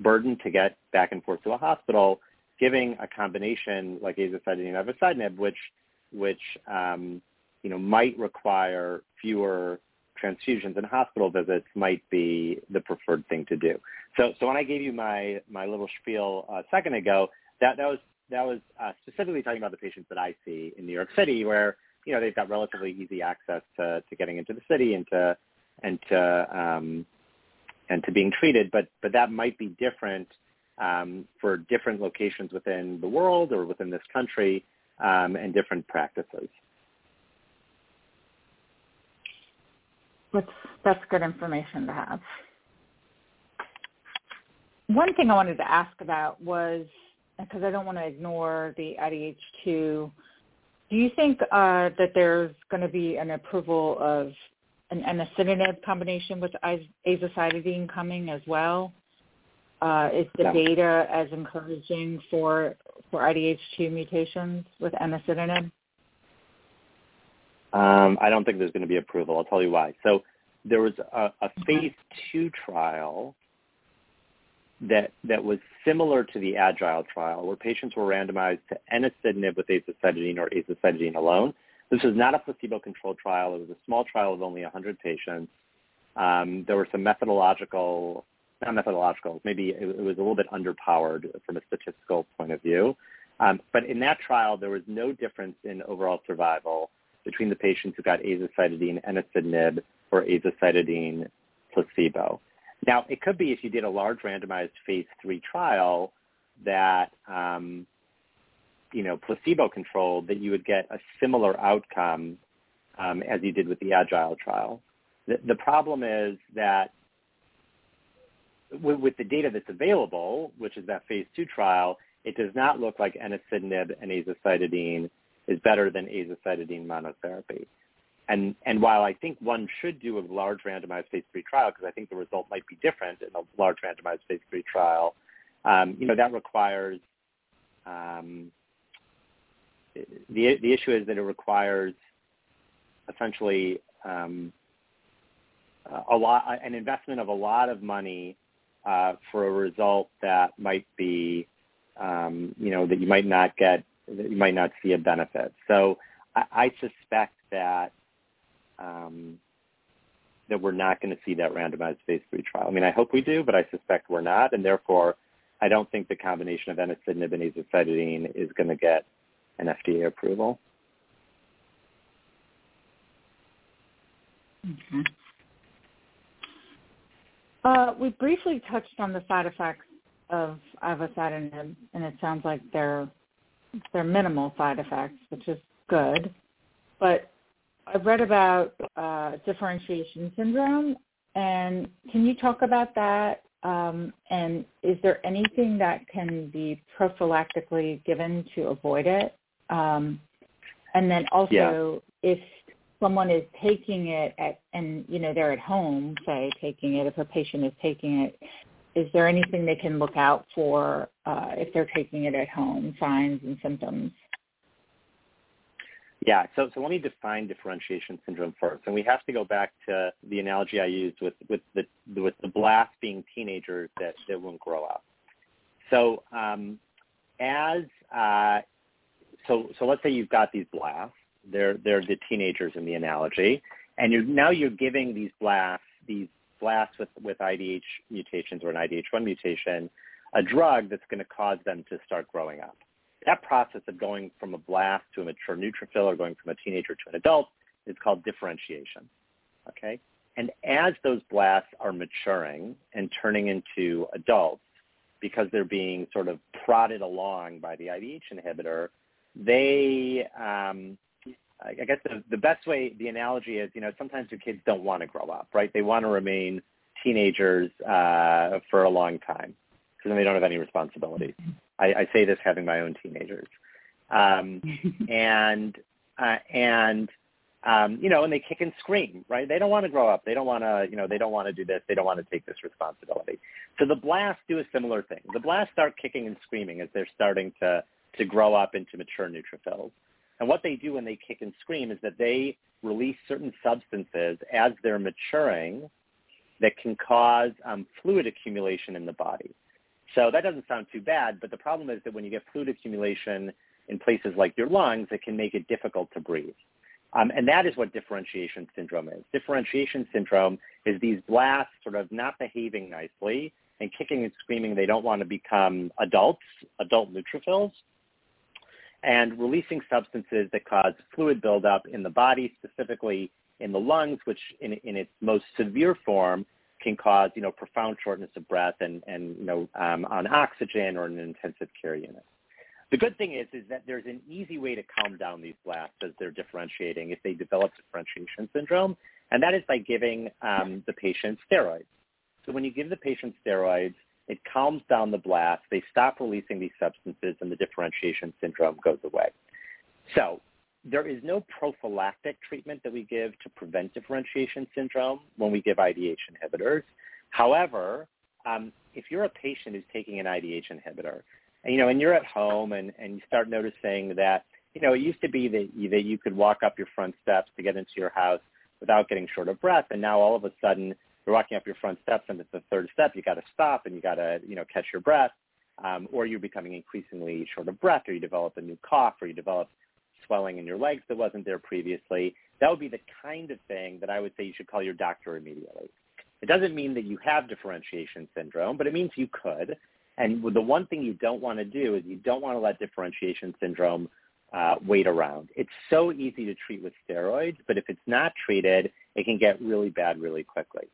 burden to get back and forth to a hospital, giving a combination like azacitidine and ivosidenib, which which um, you know might require fewer transfusions and hospital visits, might be the preferred thing to do. So so when I gave you my my little spiel a second ago, that that was that was uh, specifically talking about the patients that I see in New York City, where you know they've got relatively easy access to to getting into the city and to and to um, and to being treated, but but that might be different um, for different locations within the world or within this country um, and different practices. That's, that's good information to have. One thing I wanted to ask about was, because I don't want to ignore the IDH2, do you think uh, that there's going to be an approval of an enasidenib combination with azacitidine coming as well? Uh, is the data as encouraging for for IDH2 mutations with enasidenib? Um, I don't think there's going to be approval. I'll tell you why. So there was a, a phase two trial that that was similar to the Agile trial, where patients were randomized to enasidenib with azacitidine or azacitidine alone. This was not a placebo-controlled trial. It was a small trial of only 100 patients. Um, there were some methodological, not methodological, maybe it, it, was a little bit underpowered from a statistical point of view. Um, but in that trial, there was no difference in overall survival between the patients who got azacitidine enasidenib or azacitidine placebo. Now, it could be if you did a large randomized phase three trial that um, you know, placebo-controlled, that you would get a similar outcome um, as you did with the Agile trial. The, the problem is that with, with, the data that's available, which is that phase two trial, it does not look like enasidenib and azacitidine is better than azacitidine monotherapy. And, and while I think one should do a large randomized phase three trial, because I think the result might be different in a large randomized phase three trial, um, you know, that requires um, the the issue is that it requires essentially um, a lot an investment of a lot of money uh, for a result that might be um, you know that you might not get that you might not see a benefit. So I, I suspect that um, that we're not going to see that randomized phase three trial. I mean, I hope we do, but I suspect we're not, and therefore I don't think the combination of enasidenib and azacitidine is going to get an FDA approval. Okay. Uh, we briefly touched on the side effects of ivosidenib, and it sounds like they're they're minimal side effects, which is good. But I've read about uh, differentiation syndrome, and can you talk about that? Um, and is there anything that can be prophylactically given to avoid it? Um, and then also, yeah. if someone is taking it at, and you know they're at home, say taking it, if a patient is taking it, is there anything they can look out for uh, if they're taking it at home, signs and symptoms? Yeah, so so let me define differentiation syndrome first, and we have to go back to the analogy I used with with the with the blast being teenagers that that won't grow up. So um, as uh, so so let's say you've got these blasts. They're they're the teenagers in the analogy, and you're now you're giving these blasts these blasts with with IDH mutations or an IDH1 mutation a drug that's going to cause them to start growing up. That process of going from a blast to a mature neutrophil or going from a teenager to an adult is called differentiation. Okay? And as those blasts are maturing and turning into adults, because they're being sort of prodded along by the IDH inhibitor, they, um, I guess the, the best way, the analogy is, you know, sometimes your kids don't want to grow up, right? They want to remain teenagers uh, for a long time because then they don't have any responsibilities. I, I say this having my own teenagers. Um, and, uh, and, um, you know, and they kick and scream, right? They don't want to grow up. They don't want to, you know, they don't want to do this. They don't want to take this responsibility. So the blasts do a similar thing. The blasts start kicking and screaming as they're starting to to grow up into mature neutrophils. And what they do when they kick and scream is that they release certain substances as they're maturing that can cause um, fluid accumulation in the body. So that doesn't sound too bad, but the problem is that when you get fluid accumulation in places like your lungs, it can make it difficult to breathe. Um, and that is what differentiation syndrome is. Differentiation syndrome is these blasts sort of not behaving nicely and kicking and screaming they don't want to become adults, adult neutrophils, and releasing substances that cause fluid buildup in the body, specifically in the lungs, which in, in its most severe form can cause, you know, profound shortness of breath and, and you know, um, on oxygen or in an intensive care unit. The good thing is, is that there's an easy way to calm down these blasts as they're differentiating if they develop differentiation syndrome, and that is by giving um, the patient steroids. So when you give the patient steroids, it calms down the blast. They stop releasing these substances, and the differentiation syndrome goes away. So there is no prophylactic treatment that we give to prevent differentiation syndrome when we give IDH inhibitors. However, um, if you're a patient who's taking an IDH inhibitor, and, you know, and you're at home and, and you start noticing that, you know, it used to be that you, that you could walk up your front steps to get into your house without getting short of breath, and now all of a sudden you're walking up your front steps and it's the third step, you got to stop and you got to, you know, catch your breath, um, or you're becoming increasingly short of breath, or you develop a new cough, or you develop swelling in your legs that wasn't there previously. That would be the kind of thing that I would say you should call your doctor immediately. It doesn't mean that you have differentiation syndrome, but it means you could. And the one thing you don't want to do is you don't want to let differentiation syndrome uh, wait around. It's so easy to treat with steroids, but if it's not treated, it can get really bad really quickly.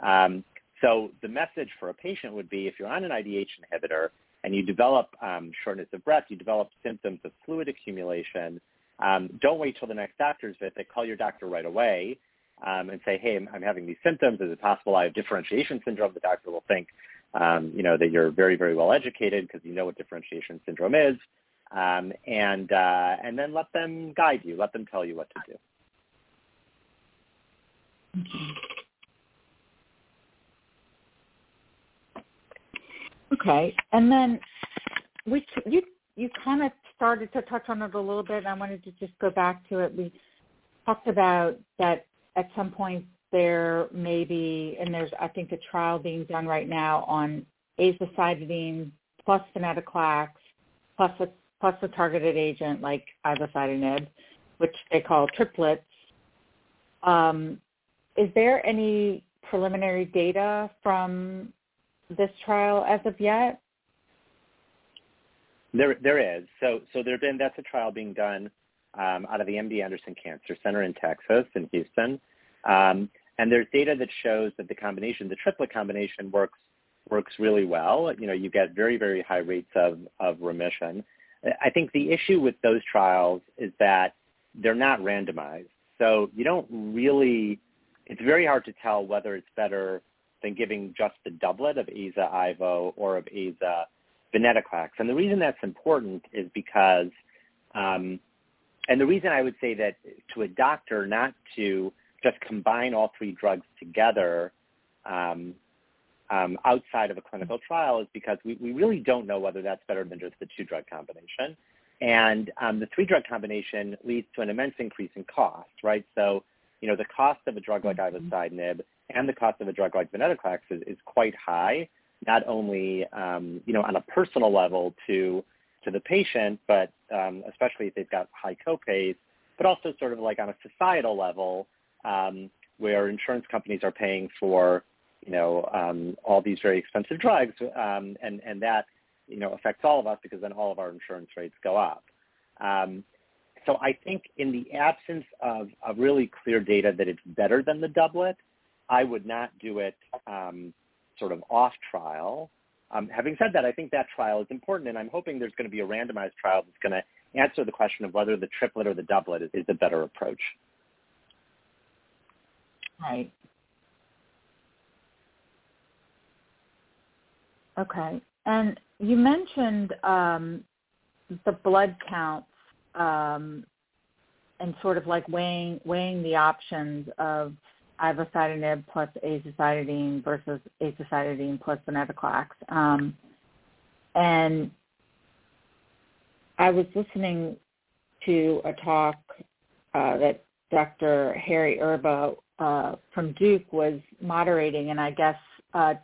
Um, so the message for a patient would be if you're on an IDH inhibitor and you develop um, shortness of breath, you develop symptoms of fluid accumulation, um, don't wait till the next doctor's visit. Call your doctor right away um, and say, hey, I'm, I'm, having these symptoms. Is it possible I have differentiation syndrome? The doctor will think, um, you know, that you're very, very well educated because you know what differentiation syndrome is. Um, and, uh, and then let them guide you. Let them tell you what to do. Okay. Okay, and then we you you kind of started to touch on it a little bit. And I wanted to just go back to it. We talked about that at some point there may be, and there's I think a trial being done right now on azacitidine plus venetoclax plus a plus a targeted agent like ivosidenib, which they call triplets. Um, is there any preliminary data from this trial as of yet? There, there is. So, so there have been that's a trial being done um, out of the MD Anderson Cancer Center in Texas, in Houston, um, and there's data that shows that the combination, the triplet combination, works works really well. You know, you get very, very high rates of of remission. I think the issue with those trials is that they're not randomized, so you don't really. It's very hard to tell whether it's better than giving just the doublet of AZA IVO or of AZA venetoclax. And the reason that's important is because, um, and the reason I would say that to a doctor not to just combine all three drugs together um, um, outside of a clinical trial is because we, we really don't know whether that's better than just the two-drug combination. And um, the three-drug combination leads to an immense increase in cost, right? So, you know, the cost of a drug like mm-hmm. ivosidenib and the cost of a drug like venetoclax is, is quite high, not only um, you know on a personal level to to the patient, but um, especially if they've got high copays, but also sort of like on a societal level um, where insurance companies are paying for you know um, all these very expensive drugs, um, and and that you know affects all of us because then all of our insurance rates go up. Um, so I think in the absence of, of really clear data that it's better than the doublet, I would not do it um, sort of off trial. Um, having said that, I think that trial is important, and I'm hoping there's going to be a randomized trial that's going to answer the question of whether the triplet or the doublet is, is a better approach. Right. Okay. And you mentioned um, the blood counts um, and sort of like weighing weighing the options of ivosidenib plus azacitidine versus azacitidine plus venetoclax. Um, and I was listening to a talk uh, that Dr. Harry Erba uh, from Duke was moderating, and I guess uh,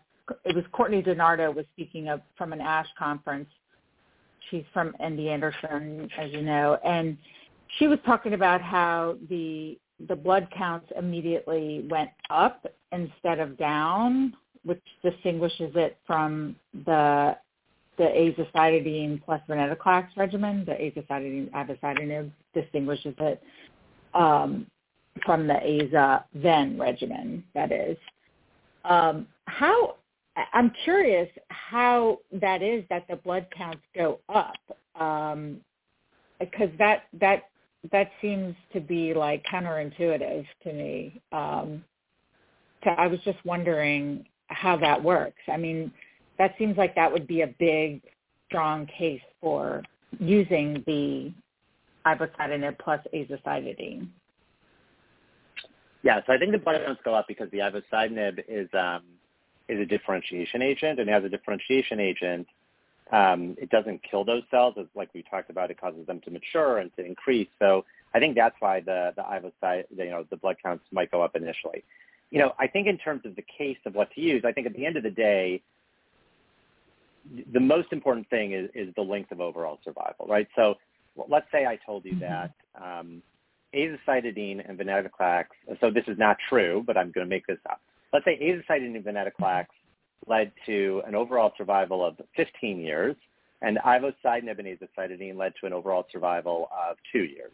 it was Courtney DiNardo was speaking of from an ASH conference. She's from MD Anderson, as you know, and she was talking about how the the blood counts immediately went up instead of down, which distinguishes it from the the azacitidine plus venetoclax regimen. The azacitidine ivosidenib distinguishes it um, from the aza ven regimen. That is. Um, how I'm curious how that is that the blood counts go up um, because that that that seems to be like counterintuitive to me. Um, I was just wondering how that works. I mean, that seems like that would be a big, strong case for using the ivosidenib plus azacitidine. Yeah, so I think the counts go up because the ivosidenib is um, is a differentiation agent, and as a differentiation agent, um, it doesn't kill those cells. As like we talked about, it causes them to mature and to increase. So I think that's why the the ivocyte, you know, the blood counts might go up initially. You know, I think in terms of the case of what to use, I think at the end of the day, the most important thing is, is the length of overall survival, right? So let's say I told you mm-hmm. that um, azacitidine and venetoclax. So this is not true, but I'm going to make this up. Let's say azacitidine and venetoclax led to an overall survival of 15 years, and ivosidenib and azacitidine led to an overall survival of two years,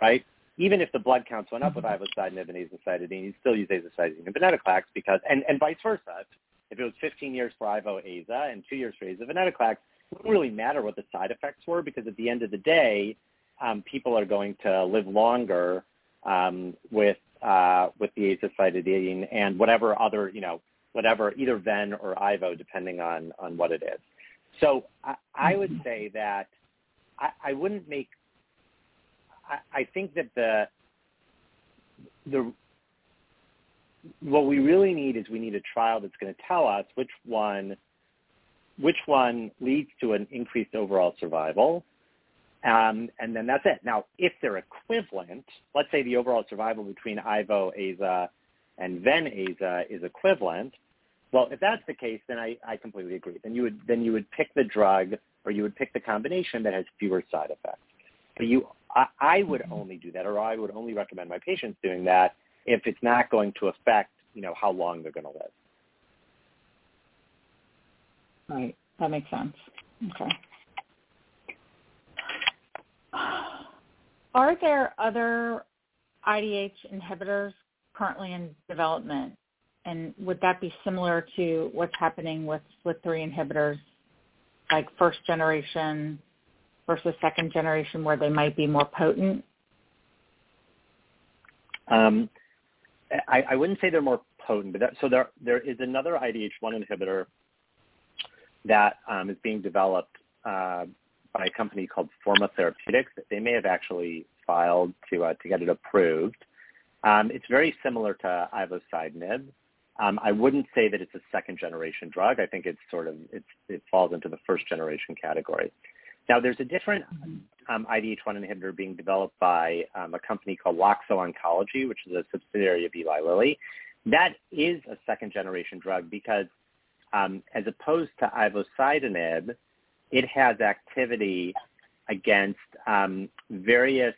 right? Even if the blood counts went up with mm-hmm. ivosidenib and azacitidine, you still use azacitidine and venetoclax because, and, and vice versa. If it was 15 years for ivo aza and two years for aza venetoclax, it wouldn't really matter what the side effects were because at the end of the day, um, people are going to live longer um, with uh, with the azacitidine and whatever other you know whatever, either Ven or Ivo, depending on, on what it is. So I, I would mm-hmm. say that I, I wouldn't make, I, I think that the, the, what we really need is we need a trial that's going to tell us which one, which one leads to an increased overall survival. Um, and then that's it. Now, if they're equivalent, let's say the overall survival between Ivo, Aza, and Ven Aza is equivalent, well, if that's the case, then I, I completely agree. Then you would then you would pick the drug or you would pick the combination that has fewer side effects. But you, I, I would only do that, or I would only recommend my patients doing that if it's not going to affect, you know, how long they're going to live. Right. That makes sense. Okay. Are there other IDH inhibitors currently in development? And would that be similar to what's happening with FLT3 inhibitors, like first generation versus second generation, where they might be more potent? Um, I, I, wouldn't say they're more potent, but that, so there there is another IDH1 inhibitor that um, is being developed uh, by a company called Forma Therapeutics. They may have actually filed to uh, to get it approved. Um, it's very similar to ivosidenib. Um, I wouldn't say that it's a second generation drug. I think it's sort of it's, it falls into the first generation category. Now, there's a different um, IDH1 inhibitor being developed by um, a company called Loxo Oncology, which is a subsidiary of Eli Lilly. That is a second generation drug because um, as opposed to ivosidenib, it has activity against um, various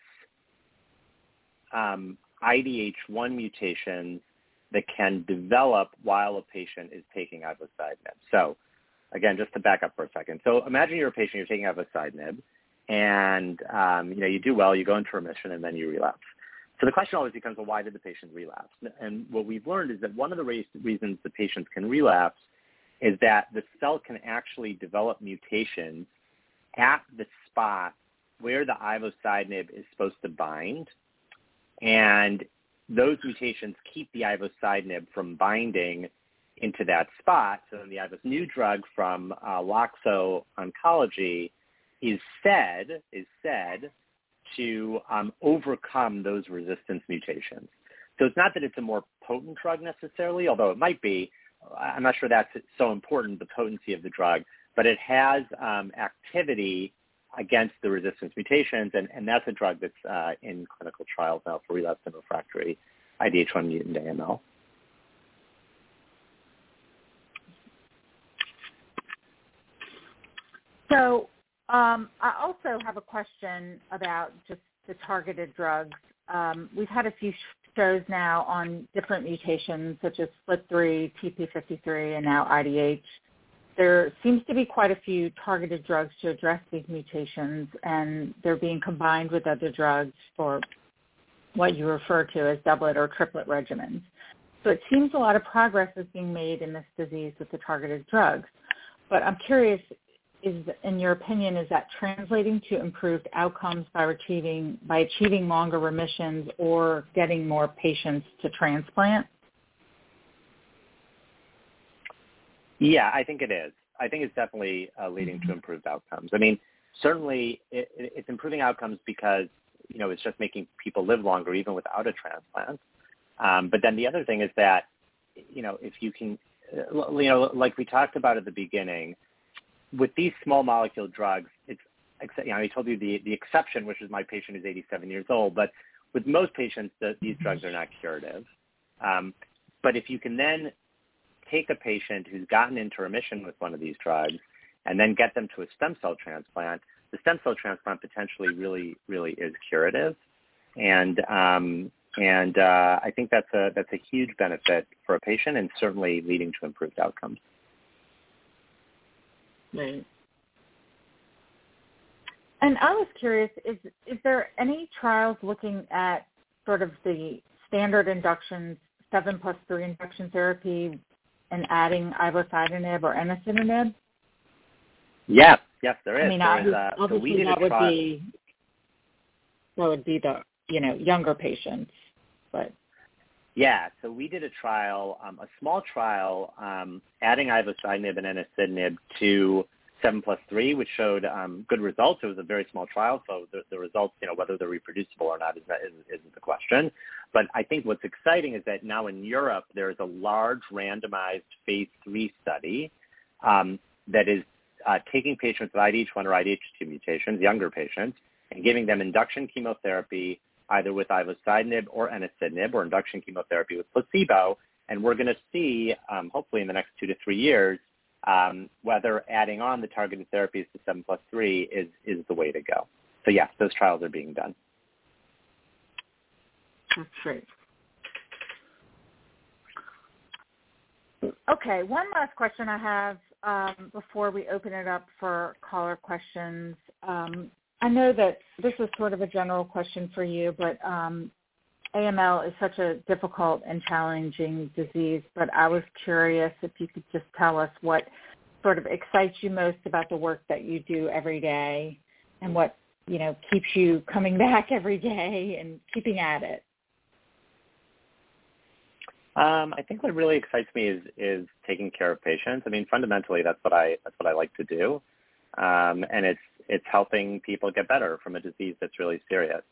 um, IDH1 mutations that can develop while a patient is taking ivosidenib. So again, just to back up for a second. So imagine you're a patient, you're taking ivosidenib, and um, you know you do well, you go into remission, and then you relapse. So the question always becomes, well, why did the patient relapse? And what we've learned is that one of the reasons the patients can relapse is that the cell can actually develop mutations at the spot where the ivosidenib is supposed to bind. And those mutations keep the ivosidenib from binding into that spot. So then the Ivos new drug from uh, Loxo Oncology is said is said to um, overcome those resistance mutations. So it's not that it's a more potent drug necessarily, although it might be. I'm not sure that's so important, the potency of the drug, but it has um, activity against the resistance mutations, and, and that's a drug that's uh, in clinical trials now for relapsed and refractory IDH1 mutant AML. So um, I also have a question about just the targeted drugs. Um, we've had a few shows now on different mutations such as FLT3, TP53, and now IDH. There seems to be quite a few targeted drugs to address these mutations, and they're being combined with other drugs for what you refer to as doublet or triplet regimens. So it seems a lot of progress is being made in this disease with the targeted drugs. But I'm curious, is in your opinion is that translating to improved outcomes by achieving by achieving longer remissions or getting more patients to transplant? Yeah, I think it is. I think it's definitely uh, leading to mm-hmm. improved outcomes. I mean, certainly it, it's improving outcomes because you know it's just making people live longer even without a transplant. Um, but then the other thing is that you know if you can, uh, you know, like we talked about at the beginning, with these small molecule drugs, it's you know, I told you the, the exception, which is my patient who's 87 years old, but with most patients, the, these drugs are not curative. Um, but if you can then take a patient who's gotten into remission with one of these drugs and then get them to a stem cell transplant, the stem cell transplant potentially really, really is curative. And, um, and uh, I think that's a, that's a huge benefit for a patient and certainly leading to improved outcomes. Right. And I was curious, is is there any trials looking at sort of the standard inductions, seven plus three induction therapy, and adding ivosidenib or enasidenib? Yes, yes, there is. I mean, there is, uh, obviously so that would trial. be that would be the you know younger patients, but yeah, so we did a trial, um, a small trial, um, adding ivosidenib and enasidenib to 7 plus 3, which showed um, good results. It was a very small trial, so the, the results, you know, whether they're reproducible or not is, is, isn't the question. But I think what's exciting is that now in Europe, there is a large randomized phase 3 study um, that is uh, taking patients with IDH1 or IDH2 mutations, younger patients, and giving them induction chemotherapy either with ivosidenib or enasidenib or induction chemotherapy with placebo. And we're going to see, um, hopefully in the next two to three years, um, whether adding on the targeted therapies to 7 plus 3 is, is the way to go. So yes, those trials are being done. That's great. Okay, one last question I have um, before we open it up for caller questions. Um, I know that this is sort of a general question for you, but um, AML is such a difficult and challenging disease, but I was curious if you could just tell us what sort of excites you most about the work that you do every day and what, you know, keeps you coming back every day and keeping at it. Um, I think what really excites me is is taking care of patients. I mean, fundamentally, that's what I that's what I like to do, um, and it's it's helping people get better from a disease that's really serious.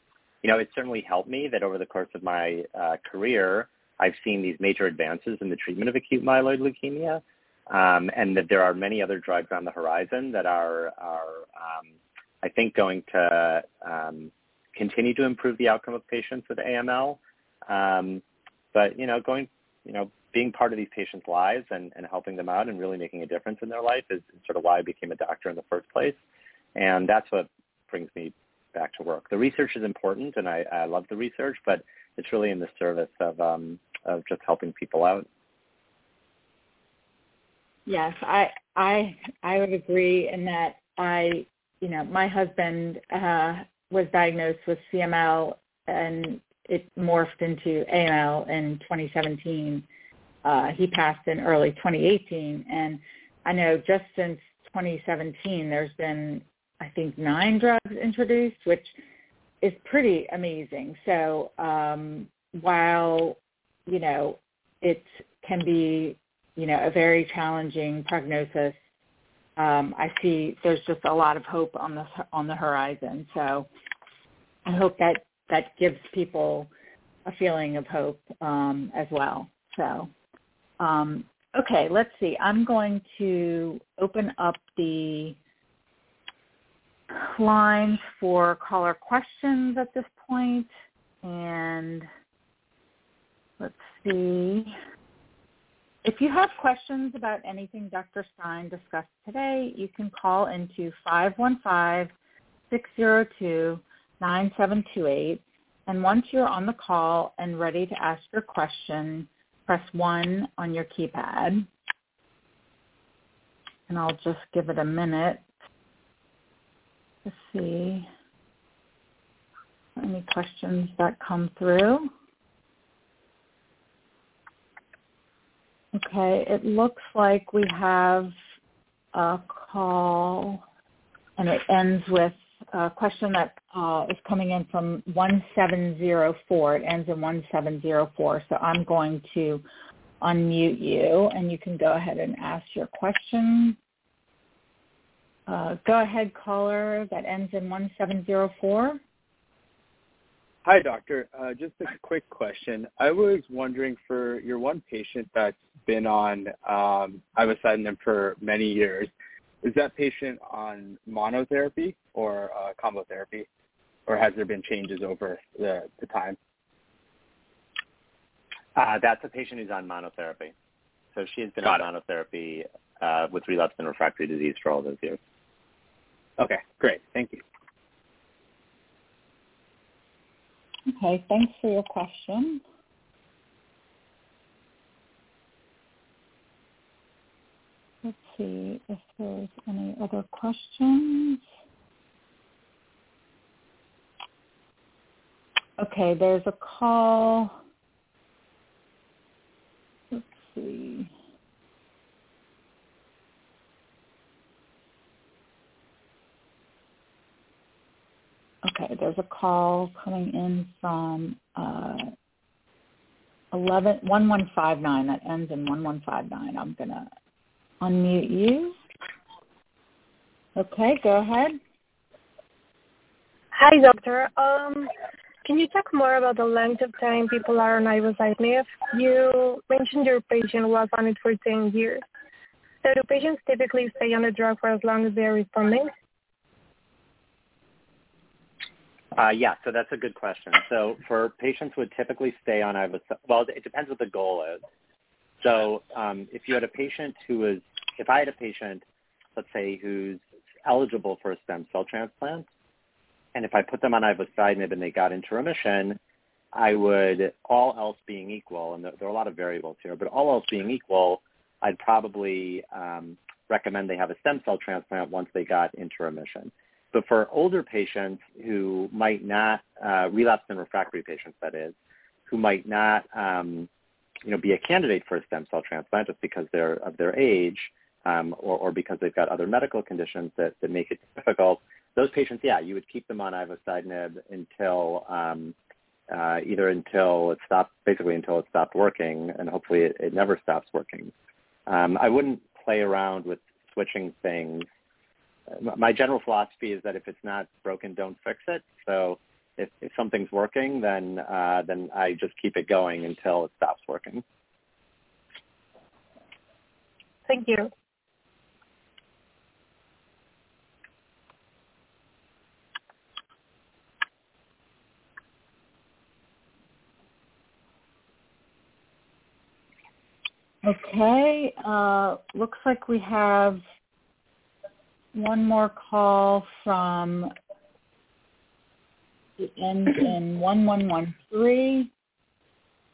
You know, it certainly helped me that over the course of my uh, career, I've seen these major advances in the treatment of acute myeloid leukemia, um, and that there are many other drugs on the horizon that are, are um, I think, going to um, continue to improve the outcome of patients with AML. Um, but you know, going, you know, being part of these patients' lives and, and helping them out and really making a difference in their life is sort of why I became a doctor in the first place. And that's what brings me back to work. The research is important, and I, I love the research, but it's really in the service of um, of just helping people out. Yes, I I I would agree in that I you know my husband uh, was diagnosed with CML and it morphed into AML in 2017. Uh, he passed in early 2018, and I know just since 2017, there's been, I think, nine drugs introduced, which is pretty amazing. So um, while, you know, it can be, you know, a very challenging prognosis, um, I see there's just a lot of hope on the on the horizon. So I hope that that gives people a feeling of hope um, as well. So um, okay, let's see. I'm going to open up the lines for caller questions at this point, and let's see. If you have questions about anything Dr. Stein discussed today, you can call into 515-602-9728. And once you're on the call and ready to ask your question, press 1 on your keypad. And I'll just give it a minute see any questions that come through. Okay, it looks like we have a call and it ends with a question that uh, is coming in from 1704. It ends in 1704. So I'm going to unmute you and you can go ahead and ask your question. Uh, go ahead, caller. That ends in 1704. Hi, doctor. Uh, just a quick question. I was wondering for your one patient that's been on um, ivosidenib for many years, is that patient on monotherapy or uh, combo therapy, or has there been changes over the, the time? Uh, that's a patient who's on monotherapy. So she has been Got on it. monotherapy uh, with relapsed and refractory disease for all those years. Okay, great. Thank you. Okay, thanks for your question. Let's see if there's any other questions. Okay, there's a call. Let's see. Okay, there's a call coming in from uh, 11, 1159 that ends in 1159. I'm going to unmute you. Okay, go ahead. Hi, doctor. Um, can you talk more about the length of time people are on ivosidenib? You mentioned your patient was on it for 10 years. So do patients typically stay on the drug for as long as they're responding? Uh, yeah, so that's a good question. So for patients would typically stay on ivosidenib, well, it depends what the goal is. So um, if you had a patient who is, if I had a patient, let's say, who's eligible for a stem cell transplant, and if I put them on ivosidenib and they got into remission, I would, all else being equal, and there, there are a lot of variables here, but all else being equal, I'd probably um, recommend they have a stem cell transplant once they got into remission. But for older patients who might not, uh, relapsed and refractory patients that is, who might not, um, you know, be a candidate for a stem cell transplant just because they're of their age um, or, or because they've got other medical conditions that, that make it difficult, those patients, yeah, you would keep them on ivosidenib until um, uh, either until it stopped, basically until it stopped working, and hopefully it, it never stops working. Um, I wouldn't play around with switching things my general philosophy is that if it's not broken, don't fix it. So if, if something's working, then uh, then I just keep it going until it stops working. Thank you. Okay, uh, looks like we have one more call from it ends in 1113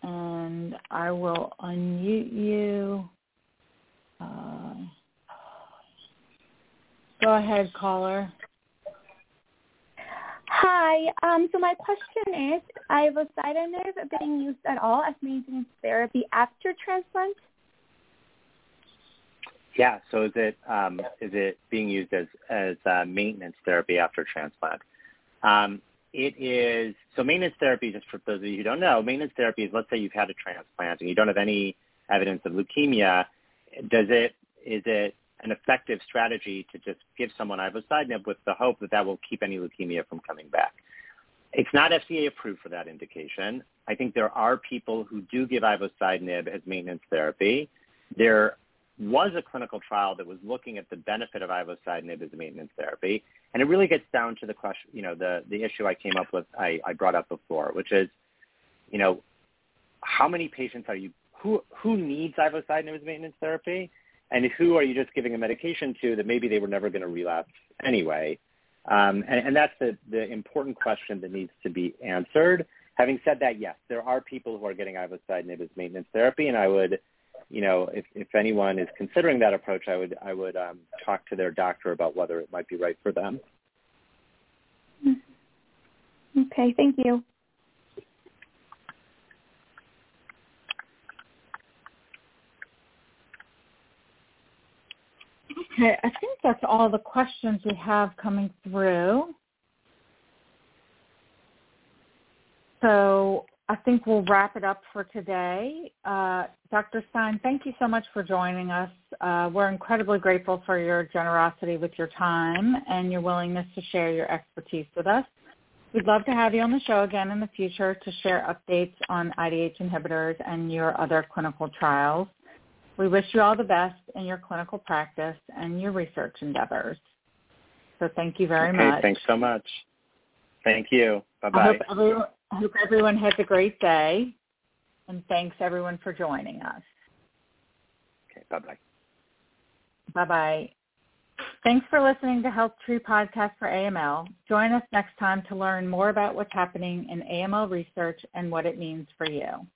and I will unmute you. Uh, go ahead, caller. Hi. Um, so my question is, ivosidenib being used at all as maintenance therapy after transplant? Yeah. So is it um, is it being used as as uh, maintenance therapy after transplant? Um, it is so maintenance therapy. Just for those of you who don't know, maintenance therapy is let's say you've had a transplant and you don't have any evidence of leukemia. Does it is it an effective strategy to just give someone ivosidenib with the hope that that will keep any leukemia from coming back? It's not FDA approved for that indication. I think there are people who do give ivosidenib as maintenance therapy. There was a clinical trial that was looking at the benefit of ivosidenib as a maintenance therapy, and it really gets down to the question, you know, the the issue I came up with, I, I brought up before, which is, you know, how many patients are you who who needs ivosidenib as maintenance therapy, and who are you just giving a medication to that maybe they were never going to relapse anyway? Um, and, and that's the, the important question that needs to be answered. Having said that, yes, there are people who are getting ivosidenib as maintenance therapy, and I would you know, if, if anyone is considering that approach, I would I would um, talk to their doctor about whether it might be right for them. Okay, thank you. Okay, I think that's all the questions we have coming through. So I think we'll wrap it up for today. Uh, Dr. Stein, thank you so much for joining us. Uh, we're incredibly grateful for your generosity with your time and your willingness to share your expertise with us. We'd love to have you on the show again in the future to share updates on IDH inhibitors and your other clinical trials. We wish you all the best in your clinical practice and your research endeavors. So thank you very okay, much. Thanks so much. Thank you. Bye-bye. I hope everyone has a great day, and thanks everyone for joining us. Okay, bye-bye. Bye-bye. Thanks for listening to Health Tree Podcast for AML. Join us next time to learn more about what's happening in AML research and what it means for you.